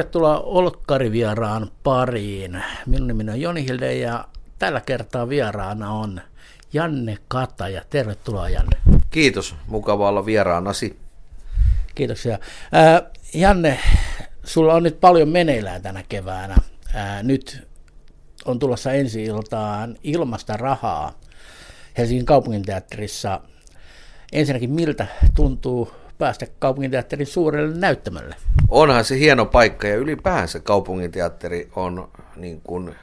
tervetuloa Olkkarivieraan pariin. Minun nimeni on Joni Hilde ja tällä kertaa vieraana on Janne Kataja. Tervetuloa Janne. Kiitos, mukava olla vieraanasi. Kiitoksia. Ää, Janne, sulla on nyt paljon meneillään tänä keväänä. Ää, nyt on tulossa ensi iltaan ilmasta rahaa Helsingin kaupunginteatterissa. Ensinnäkin miltä tuntuu päästä kaupunginteatterin suurelle näyttämölle? Onhan se hieno paikka ja ylipäänsä kaupunginteatteri on niin kuin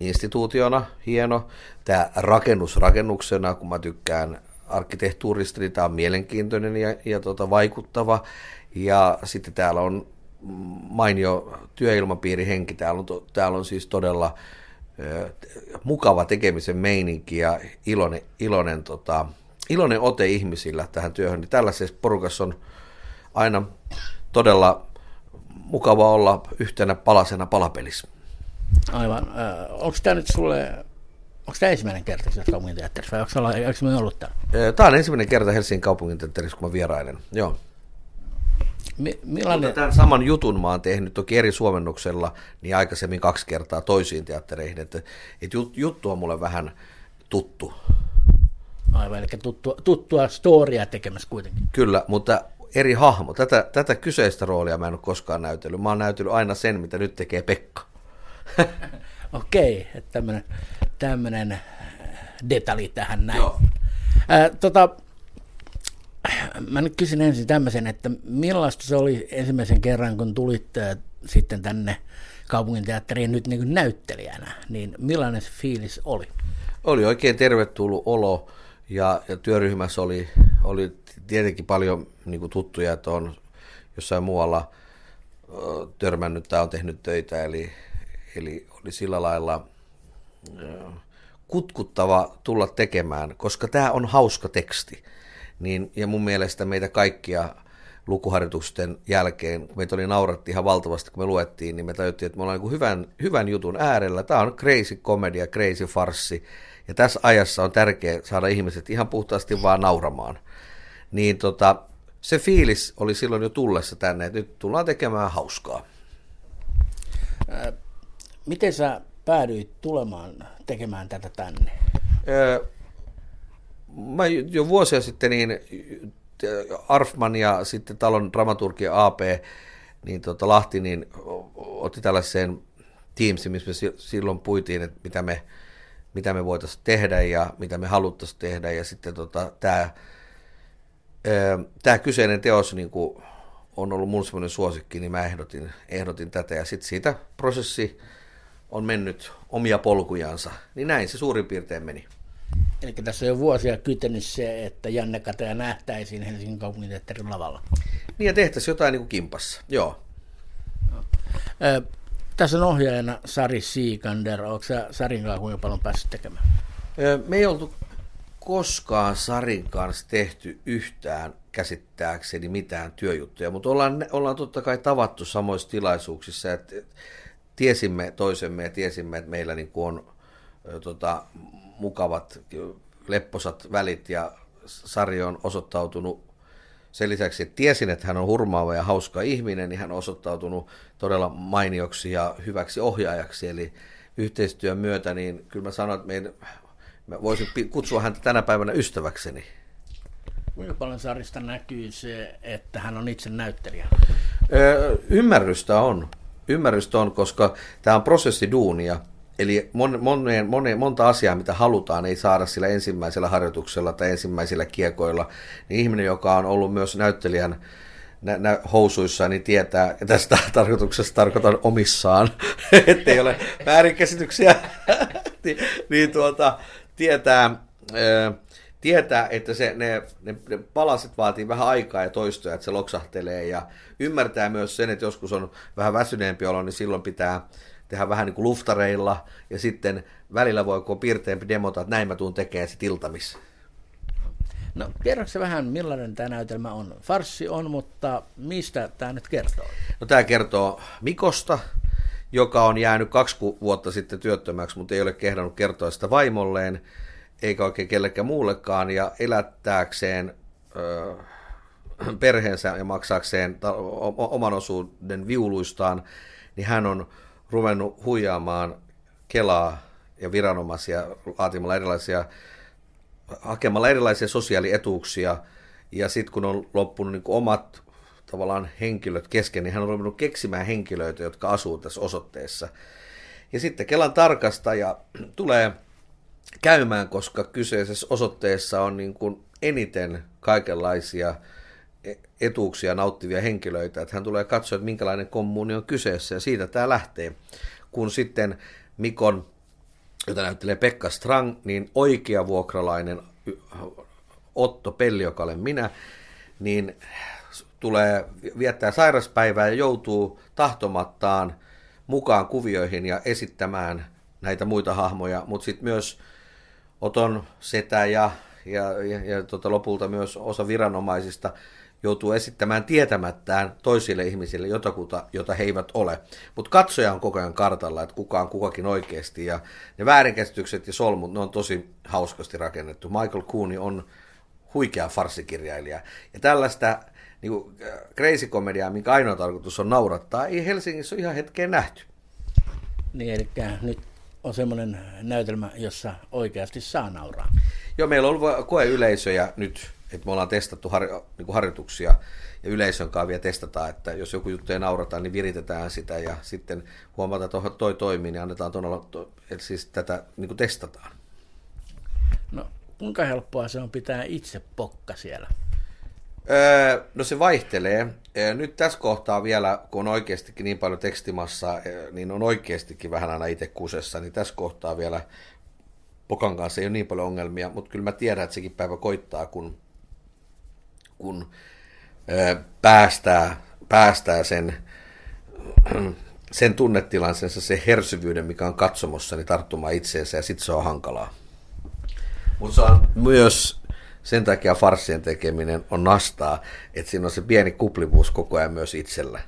instituutiona hieno. Tämä rakennus rakennuksena, kun mä tykkään arkkitehtuurista, niin tämä on mielenkiintoinen ja, ja tota, vaikuttava. Ja sitten täällä on mainio työilmapiirihenki. Täällä on, täällä on siis todella ö, mukava tekemisen meininki ja iloinen, iloinen, tota, iloinen ote ihmisillä tähän työhön. Niin tällaisessa porukassa on aina todella mukava olla yhtenä palasena palapelissä. Aivan. Onko tämä nyt sulle Onko tämä ensimmäinen kerta siellä kaupunginteatterissa vai onko se ollut täällä? Tämä on ensimmäinen kerta Helsingin kaupunginteatterissa, kun mä vierailen. Joo. Mi- millainen... Mutta tämän saman jutun mä oon tehnyt toki eri suomennuksella, niin aikaisemmin kaksi kertaa toisiin teattereihin, että, että juttu on mulle vähän tuttu. Aivan, eli tuttua, tuttua storia tekemässä kuitenkin. Kyllä, mutta eri hahmo. Tätä, tätä kyseistä roolia mä en ole koskaan näytellyt. Mä oon näytellyt aina sen, mitä nyt tekee Pekka. Okei, että tämmöinen, tämmöinen detalji tähän näin. Joo. Ää, tota, mä nyt kysyn ensin tämmöisen, että millaista se oli ensimmäisen kerran, kun tulit äh, sitten tänne kaupunginteatteriin nyt niin näyttelijänä, niin millainen se fiilis oli? Oli oikein tervetullut olo ja, ja työryhmässä oli, oli tietenkin paljon niin kuin tuttuja, että on jossain muualla törmännyt tai on tehnyt töitä, eli, eli oli sillä lailla kutkuttava tulla tekemään, koska tämä on hauska teksti niin, ja mun mielestä meitä kaikkia lukuharjoitusten jälkeen, kun meitä oli nauratti ihan valtavasti, kun me luettiin, niin me tajuttiin, että me ollaan niin hyvän, hyvän jutun äärellä. Tämä on crazy komedia, crazy farssi, ja tässä ajassa on tärkeää saada ihmiset ihan puhtaasti vaan nauramaan. Niin tota, se fiilis oli silloin jo tullessa tänne, että nyt tullaan tekemään hauskaa. Miten sä päädyit tulemaan tekemään tätä tänne? mä jo vuosia sitten niin Arfman ja sitten talon dramaturgia AP, niin tota Lahti, niin otti tällaiseen Teamsiin, missä me silloin puitiin, että mitä me, mitä me voitaisiin tehdä ja mitä me haluttaisiin tehdä. Ja sitten tota, tämä, tämä kyseinen teos niin kuin on ollut mun semmoinen suosikki, niin mä ehdotin, ehdotin tätä. Ja sitten siitä prosessi on mennyt omia polkujansa. Niin näin se suurin piirtein meni. Eli tässä on jo vuosia kytenyt se, että Janne Kataja nähtäisiin Helsingin kaupunginteatterin lavalla. Niin ja tehtäisiin jotain niin kuin kimpassa, joo. No. Ö, tässä on ohjaajana Sari Siikander. Onko sä Sarin kanssa kuinka paljon päässyt tekemään? Ö, me ei oltu koskaan Sarin kanssa tehty yhtään käsittääkseni mitään työjuttuja, mutta ollaan, ollaan totta kai tavattu samoissa tilaisuuksissa, että tiesimme toisemme ja tiesimme, että meillä niin on tota, mukavat, lepposat välit ja Sari on osoittautunut sen lisäksi, että tiesin, että hän on hurmaava ja hauska ihminen, niin hän on osoittautunut todella mainioksi ja hyväksi ohjaajaksi. Eli yhteistyön myötä, niin kyllä mä sanoin, että meidän, mä voisin kutsua häntä tänä päivänä ystäväkseni. Kuinka paljon Sarista näkyy se, että hän on itse näyttelijä? Öö, ymmärrystä on. Ymmärrystä on, koska tämä on prosessiduunia. Eli mon, mon, mon, monta asiaa, mitä halutaan, ei saada sillä ensimmäisellä harjoituksella tai ensimmäisillä kiekoilla. Niin ihminen, joka on ollut myös näyttelijän nä, nä, housuissa, niin tietää, ja tästä tarkoituksesta tarkoitan omissaan, ettei ole väärinkäsityksiä, niin, niin tuota, tietää, tietää, että se, ne, ne, ne palaset vaatii vähän aikaa ja toistoja, että se loksahtelee, ja ymmärtää myös sen, että joskus on vähän väsyneempi olo, niin silloin pitää tehdä vähän niin kuin luftareilla, ja sitten välillä voi, kun piirteempi demota, että näin mä tuun tekemään sit iltamis. No kerroksä vähän, millainen tämä näytelmä on? Farssi on, mutta mistä tämä nyt kertoo? No tämä kertoo Mikosta, joka on jäänyt kaksi vuotta sitten työttömäksi, mutta ei ole kehdannut kertoa sitä vaimolleen, eikä oikein kellekään muullekaan, ja elättääkseen ö, perheensä ja maksaakseen oman osuuden viuluistaan, niin hän on ruvennut huijaamaan Kelaa ja viranomaisia laatimalla erilaisia, hakemalla erilaisia sosiaalietuuksia. Ja sitten kun on loppunut niin omat tavallaan henkilöt kesken, niin hän on ruvennut keksimään henkilöitä, jotka asuu tässä osoitteessa. Ja sitten Kelan tarkastaja tulee käymään, koska kyseisessä osoitteessa on niin kuin eniten kaikenlaisia e- etuuksia nauttivia henkilöitä, että hän tulee katsoa, että minkälainen kommuni on kyseessä, ja siitä tämä lähtee. Kun sitten Mikon, jota näyttelee Pekka Strang, niin oikea vuokralainen Otto Pelli, joka olen minä, niin tulee viettää sairaspäivää ja joutuu tahtomattaan mukaan kuvioihin ja esittämään näitä muita hahmoja, mutta sitten myös Oton setä ja, ja, ja, ja tota, lopulta myös osa viranomaisista joutuu esittämään tietämättään toisille ihmisille jotakuta, jota he eivät ole. Mutta katsoja on koko ajan kartalla, että kuka on kukakin oikeasti. Ja ne väärinkäsitykset ja solmut, ne on tosi hauskasti rakennettu. Michael Cooney on huikea farsikirjailija. Ja tällaista niin kuin, äh, crazy komediaa, minkä ainoa tarkoitus on naurattaa, ei Helsingissä ole ihan hetkeen nähty. Niin, eli nyt on semmoinen näytelmä, jossa oikeasti saa nauraa. Joo, meillä on ollut koeyleisöjä nyt, että me ollaan testattu har, niin kuin harjoituksia ja yleisön kanssa vielä testataan, että jos joku juttu ei naurata, niin viritetään sitä ja sitten huomataan, että toi toimii, niin annetaan todella, että siis tätä niin kuin testataan. No, kuinka helppoa se on pitää itse pokka siellä? No se vaihtelee. Nyt tässä kohtaa vielä, kun on oikeastikin niin paljon tekstimassa, niin on oikeastikin vähän aina itse kusessa, niin tässä kohtaa vielä Pokan kanssa ei ole niin paljon ongelmia, mutta kyllä mä tiedän, että sekin päivä koittaa, kun, kun päästää, päästää sen, sen tunnetilansensa, se hersyvyyden, mikä on katsomossa, niin tarttumaan itseensä ja sitten se on hankalaa. Mutta se on myös sen takia farsien tekeminen on nastaa, että siinä on se pieni kuplivuus koko ajan myös itsellä.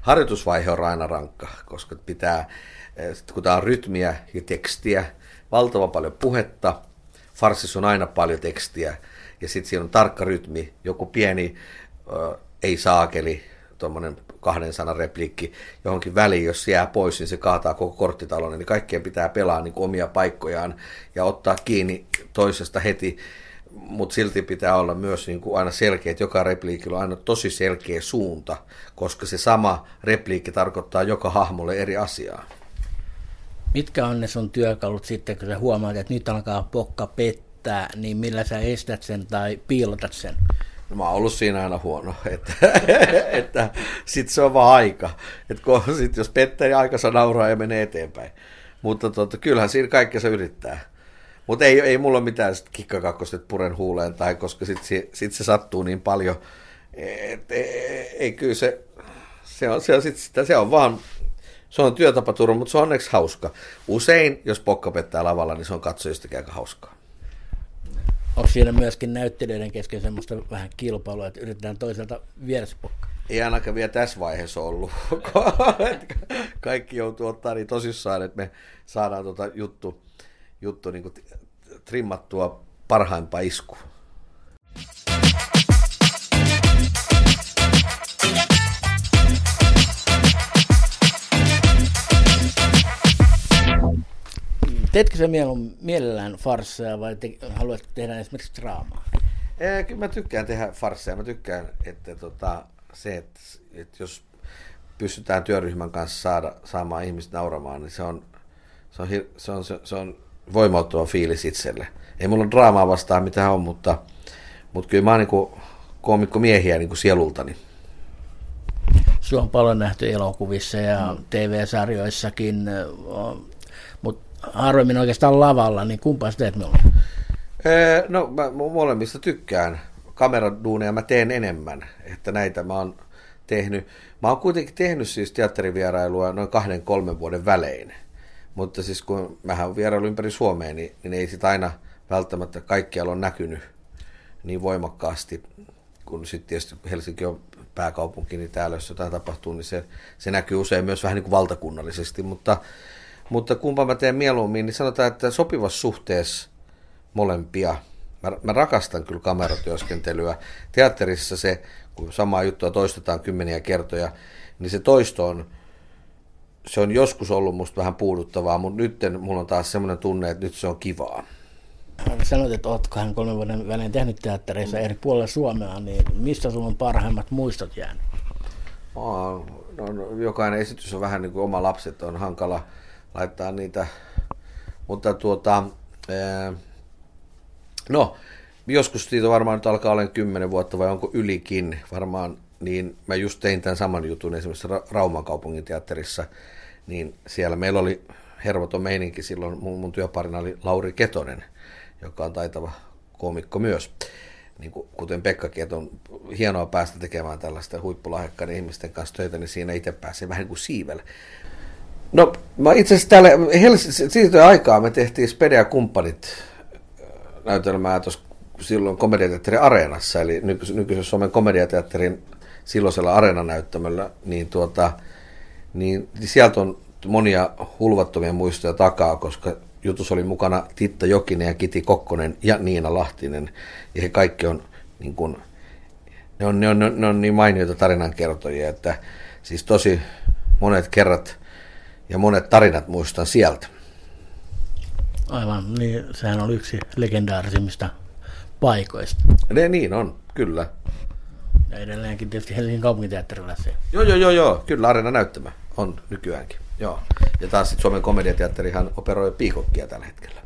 Harjoitusvaihe on aina rankka, koska pitää, eh, kun tämä on rytmiä ja tekstiä, valtava paljon puhetta, farsissa on aina paljon tekstiä, ja sitten siinä on tarkka rytmi, joku pieni ö, ei saakeli, tuommoinen kahden sanan repliikki johonkin väliin, jos se jää pois, niin se kaataa koko korttitalon, niin kaikkien pitää pelaa niin omia paikkojaan ja ottaa kiinni toisesta heti mutta silti pitää olla myös niin kuin aina selkeä, että joka repliikillä on aina tosi selkeä suunta, koska se sama repliikki tarkoittaa joka hahmolle eri asiaa. Mitkä on ne sun työkalut sitten, kun sä huomaat, että nyt alkaa pokka pettää, niin millä sä estät sen tai piilotat sen? No, mä oon ollut siinä aina huono, että, että sit se on vaan aika. Että kun, sit jos pettää, niin aikansa nauraa ja menee eteenpäin. Mutta tota, kyllähän siinä kaikkea se yrittää. Mutta ei, ei mulla mitään kikkakakkosta puren huuleen, tai koska sitten se, sit se sattuu niin paljon. Et, ei, ei kyllä se, se on, se on, sit sitä, se on vaan, se on työtapaturma, mutta se on onneksi hauska. Usein, jos pokka pettää lavalla, niin se on katsojistakin aika hauskaa. Onko siinä myöskin näyttelijöiden kesken semmoista vähän kilpailua, että yritetään toiselta viedä se pokka? Ei ainakaan vielä tässä vaiheessa ollut. Kaikki joutuu ottaa niin tosissaan, että me saadaan tuota juttu, juttu niin kuin trimmattua parhaimpaa iskua. Teetkö sä mielellään farsseja vai te, haluat tehdä esimerkiksi draamaa? Ee, kyllä mä tykkään tehdä farsseja. Mä tykkään, että tota, se, että, että jos pystytään työryhmän kanssa saada, saamaan ihmiset nauramaan, niin se on, se on, se on, se on, se on voimauttava fiilis itselle. Ei mulla ole draamaa vastaan mitä on, mutta, mutta kyllä mä oon niin koomikko miehiä niin sielultani. Sua on paljon nähty elokuvissa ja mm. TV-sarjoissakin, mutta harvemmin oikeastaan lavalla, niin kumpaa teet minulle? No mä molemmista tykkään. Kameraduuneja mä teen enemmän, että näitä mä oon tehnyt. Mä oon kuitenkin tehnyt siis teatterivierailua noin kahden kolmen vuoden välein. Mutta siis kun mähän on vierailu ympäri Suomea, niin, niin ei sitä aina välttämättä kaikkialla on näkynyt niin voimakkaasti, kun sitten tietysti Helsinki on pääkaupunki, niin täällä jos jotain tapahtuu, niin se, se näkyy usein myös vähän niin kuin valtakunnallisesti, mutta, mutta kumpa mä teen mieluummin, niin sanotaan, että sopivassa suhteessa molempia, Mä, mä rakastan kyllä kameratyöskentelyä. Teatterissa se, kun samaa juttua toistetaan kymmeniä kertoja, niin se toisto on, se on joskus ollut musta vähän puuduttavaa, mutta nyt mulla on taas semmoinen tunne, että nyt se on kivaa. Sanoit, että olet kahden kolmen vuoden välein tehnyt teattereissa eri puolilla Suomea, niin mistä sinulla on parhaimmat muistot jäänyt? Oh, no, no, jokainen esitys on vähän niin kuin oma lapset, on hankala laittaa niitä, mutta tuota, ee, no, joskus siitä varmaan nyt alkaa olla kymmenen vuotta vai onko ylikin varmaan, niin mä just tein tämän saman jutun esimerkiksi Rauman kaupungin teatterissa, niin siellä meillä oli hervoton meininki silloin, mun, mun työparina oli Lauri Ketonen, joka on taitava koomikko myös. Niin kuin, kuten Pekkakin, että on hienoa päästä tekemään tällaista huippulahjakkaiden ihmisten kanssa töitä, niin siinä itse pääsee vähän niin kuin siivelle. No, mä itse asiassa täällä siitä aikaa me tehtiin Spedea kumppanit äh, näytelmää tuossa silloin komediateatterin areenassa, eli nykyisen Suomen komediateatterin silloisella areenanäyttämöllä, niin, tuota, niin sieltä on monia hulvattomia muistoja takaa, koska jutus oli mukana Titta Jokinen ja Kiti Kokkonen ja Niina Lahtinen. Ja he kaikki on, niin kuin, ne on, ne on, ne on niin mainioita tarinankertojia, että siis tosi monet kerrat ja monet tarinat muistan sieltä. Aivan, niin sehän on yksi legendaarisimmista paikoista. Ne niin on, kyllä. Ja edelleenkin tietysti Helsingin kaupunginteatterilla se. Joo, joo, joo, joo, kyllä Areena näyttämä on nykyäänkin. Joo. Ja taas sitten Suomen komediateatterihan operoi piikokkia tällä hetkellä.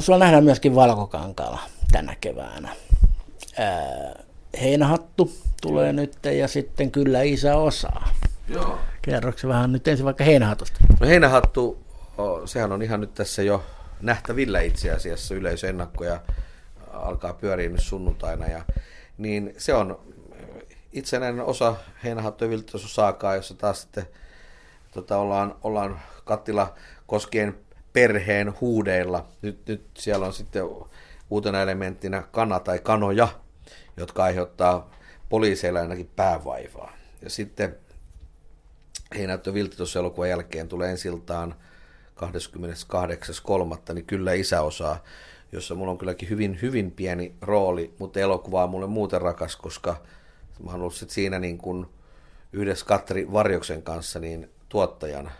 Sulla nähdään myöskin Valkokankaalla tänä keväänä. heinähattu tulee nyt ja sitten kyllä isä osaa. Joo. Kerroksi vähän nyt ensin vaikka heinähatusta? No heinähattu, sehän on ihan nyt tässä jo nähtävillä itse asiassa yleisöennakkoja alkaa pyöriä nyt sunnuntaina. Ja, niin se on itsenäinen osa heinähattu ja saakaa, jossa taas sitten tota, ollaan, ollaan kattila koskien perheen huudeilla. Nyt, nyt siellä on sitten uutena elementtinä kana tai kanoja, jotka aiheuttaa poliiseilla ainakin päävaivaa. Ja sitten Heinäyttö Viltti elokuvan jälkeen tulee ensiltaan 28.3. niin kyllä isä osaa, jossa mulla on kylläkin hyvin, hyvin pieni rooli, mutta elokuva on mulle muuten rakas, koska mä oon ollut sit siinä niin kuin yhdessä Katri Varjoksen kanssa niin tuottajan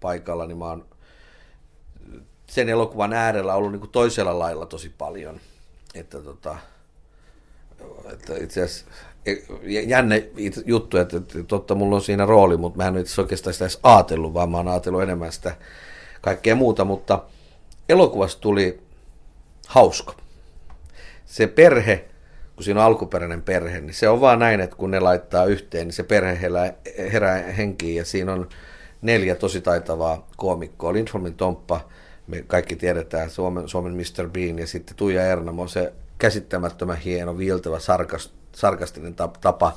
paikalla, niin mä oon sen elokuvan äärellä ollut niin kuin toisella lailla tosi paljon. Että, tota, että itse asiassa jänne juttu, että, että totta mulla on siinä rooli, mutta mä en itse oikeastaan sitä edes ajatellut, vaan mä oon ajatellut enemmän sitä kaikkea muuta, mutta elokuvasta tuli hauska. Se perhe, kun siinä on alkuperäinen perhe, niin se on vaan näin, että kun ne laittaa yhteen, niin se perhe herää, herää henkiin ja siinä on neljä tosi taitavaa koomikkoa. Lindholmin Tomppa, me kaikki tiedetään, Suomen, Suomen Mr. Bean ja sitten Tuija Ernamo, se käsittämättömän hieno, viiltävä, sarkastinen tapa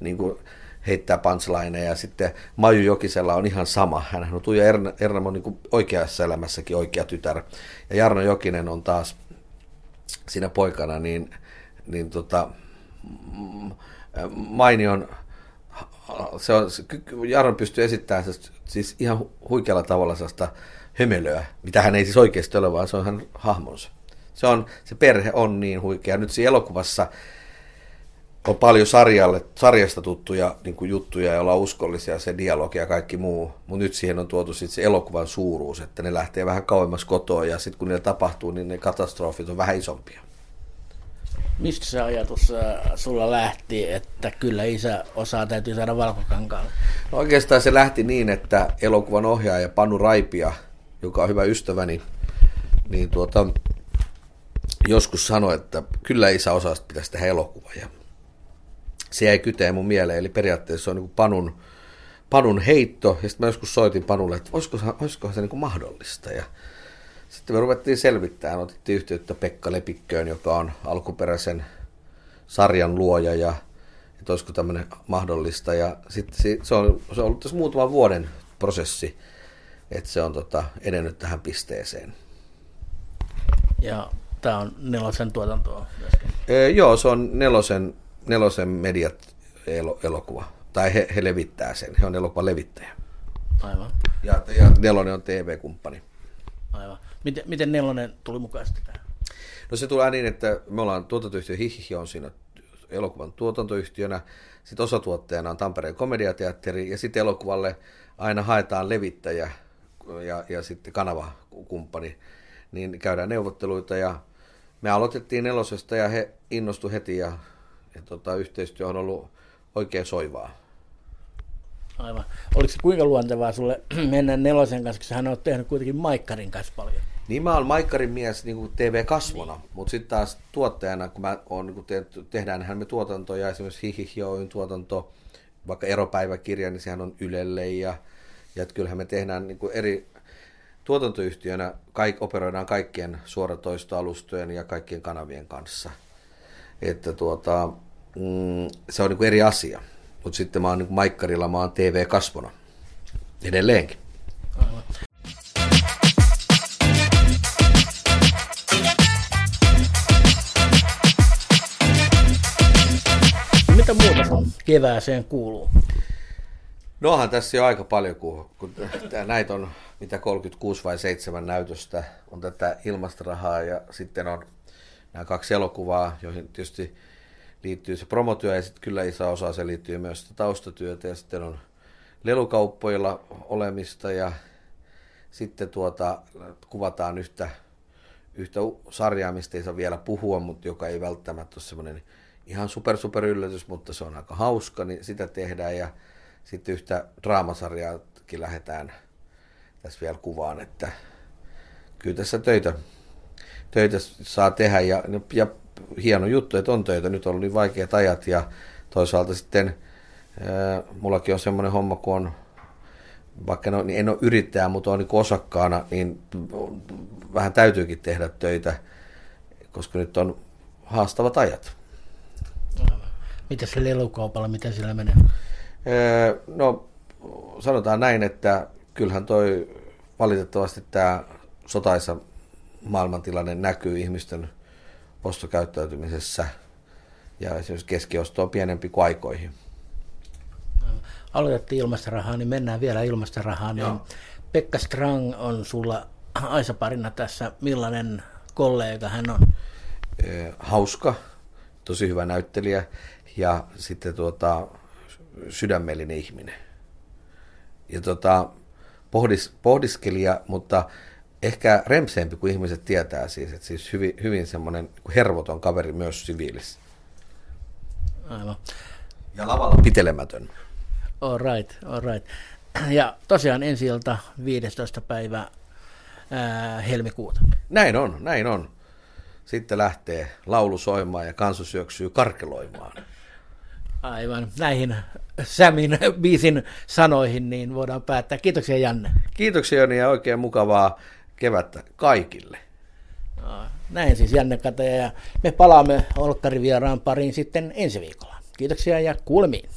niin kuin heittää punchlineja ja sitten Maju Jokisella on ihan sama. Hän on Tuija Ernamo niin oikeassa elämässäkin oikea tytär. Ja Jarno Jokinen on taas siinä poikana niin, niin tota, mainion se on, Jarno pystyy esittämään se, siis ihan huikealla tavalla sellaista hömelöä, mitä hän ei siis oikeasti ole, vaan se on hän hahmonsa. Se, on, se perhe on niin huikea. Nyt siinä elokuvassa on paljon sarjalle, sarjasta tuttuja niin kuin juttuja, joilla on uskollisia se dialogi ja kaikki muu, mutta nyt siihen on tuotu sit se elokuvan suuruus, että ne lähtee vähän kauemmas kotoa ja sitten kun ne tapahtuu, niin ne katastrofit on vähän isompia. Mistä se ajatus äh, sulla lähti, että kyllä isä osaa täytyy saada valkokankaalle? No oikeastaan se lähti niin, että elokuvan ohjaaja Panu Raipia, joka on hyvä ystäväni, niin tuota, joskus sanoi, että kyllä isä osaa, pitäisi tehdä elokuva. Se jäi kyteen mun mieleen, eli periaatteessa se on niin Panun, Panun heitto, ja sitten mä joskus soitin Panulle, että olisikohan, olisikohan se niin kuin mahdollista, ja sitten me ruvettiin selvittämään, otettiin yhteyttä Pekka Lepikköön, joka on alkuperäisen sarjan luoja, ja että olisiko tämmöinen mahdollista, ja sitten se on, se on ollut tässä muutaman vuoden prosessi, että se on tota, edennyt tähän pisteeseen. Ja tämä on nelosen tuotantoa myöskin? Ee, joo, se on nelosen nelosen mediat elokuva. tai he, he levittää sen, he on elokuvan levittäjä. Aivan. Ja, ja Nelonen on TV-kumppani. Aivan. Miten, miten Nelonen tuli mukaan sitten tähän? No se tulee niin, että me ollaan tuotantoyhtiö Hihihi on siinä elokuvan tuotantoyhtiönä, sitten osatuottajana on Tampereen komediateatteri ja sitten elokuvalle aina haetaan levittäjä ja, ja sitten kanavakumppani, niin käydään neuvotteluita ja me aloitettiin nelosesta ja he innostu heti ja, ja tota, yhteistyö on ollut oikein soivaa. Aivan. Oliko se kuinka luontevaa sulle mennä nelosen kanssa, koska hän on tehnyt kuitenkin Maikkarin kanssa paljon? Niin mä oon Maikkarin mies niin kuin TV-kasvona, niin. mutta sitten taas tuottajana, kun mä oon, niin te, tehdään me tuotantoja, esimerkiksi Hihihi tuotanto, vaikka eropäiväkirja, niin sehän on Ylelle ja, ja kyllähän me tehdään niin kuin eri tuotantoyhtiönä, kaik, operoidaan kaikkien suoratoistoalustojen ja kaikkien kanavien kanssa. Että tuota, mm, se on niin kuin eri asia. Mutta sitten mä oon niin Maikkarilla, mä oon TV-kasvona edelleenkin. Aivan. Mitä muuta kevääseen kuuluu? Nohan tässä jo aika paljon, kun, kun näitä on mitä 36 vai 7 näytöstä, on tätä ilmastorahaa ja sitten on nämä kaksi elokuvaa, joihin tietysti liittyy se promotyö ja sitten kyllä iso osa se liittyy myös taustatyötä ja sitten on lelukauppoilla olemista ja sitten tuota, kuvataan yhtä, yhtä sarjaa, mistä ei saa vielä puhua, mutta joka ei välttämättä ole semmoinen ihan super super yllätys, mutta se on aika hauska, niin sitä tehdään ja sitten yhtä draamasarjaakin lähdetään tässä vielä kuvaan, että kyllä tässä töitä, töitä saa tehdä ja, ja hieno juttu, että on töitä. Nyt on ollut niin vaikeat ajat ja toisaalta sitten ää, mullakin on semmoinen homma, kun on, vaikka no, niin en ole yrittäjä, mutta on niin osakkaana, niin vähän täytyykin tehdä töitä, koska nyt on haastavat ajat. Mitä se lelukaupalla, mitä sillä menee? No sanotaan näin, että kyllähän toi valitettavasti tämä sotaisa maailmantilanne näkyy ihmisten ostokäyttäytymisessä ja esimerkiksi keskiosto on pienempi kuin aikoihin. Aloitettiin ilmastorahaa, niin mennään vielä ilmastorahaa. Niin Pekka Strang on sulla Aisa-parina tässä. Millainen kollega hän on? Hauska, tosi hyvä näyttelijä ja sitten tuota, sydämellinen ihminen. Ja tuota, pohdis, pohdiskelija, mutta ehkä remseempi kuin ihmiset tietää siis, että siis hyvin, hyvin semmoinen hervoton kaveri myös siviilissä. Aivan. Ja lavalla pitelemätön. All right, all right. Ja tosiaan ensi ilta 15. päivä ää, helmikuuta. Näin on, näin on. Sitten lähtee laulu soimaan ja kansu syöksyy karkeloimaan. Aivan, näihin Sämin biisin sanoihin niin voidaan päättää. Kiitoksia Janne. Kiitoksia Joni ja oikein mukavaa kevättä kaikille. Näin siis Janne Kataja ja me palaamme Olkkari vieraan pariin sitten ensi viikolla. Kiitoksia ja kuulemiin.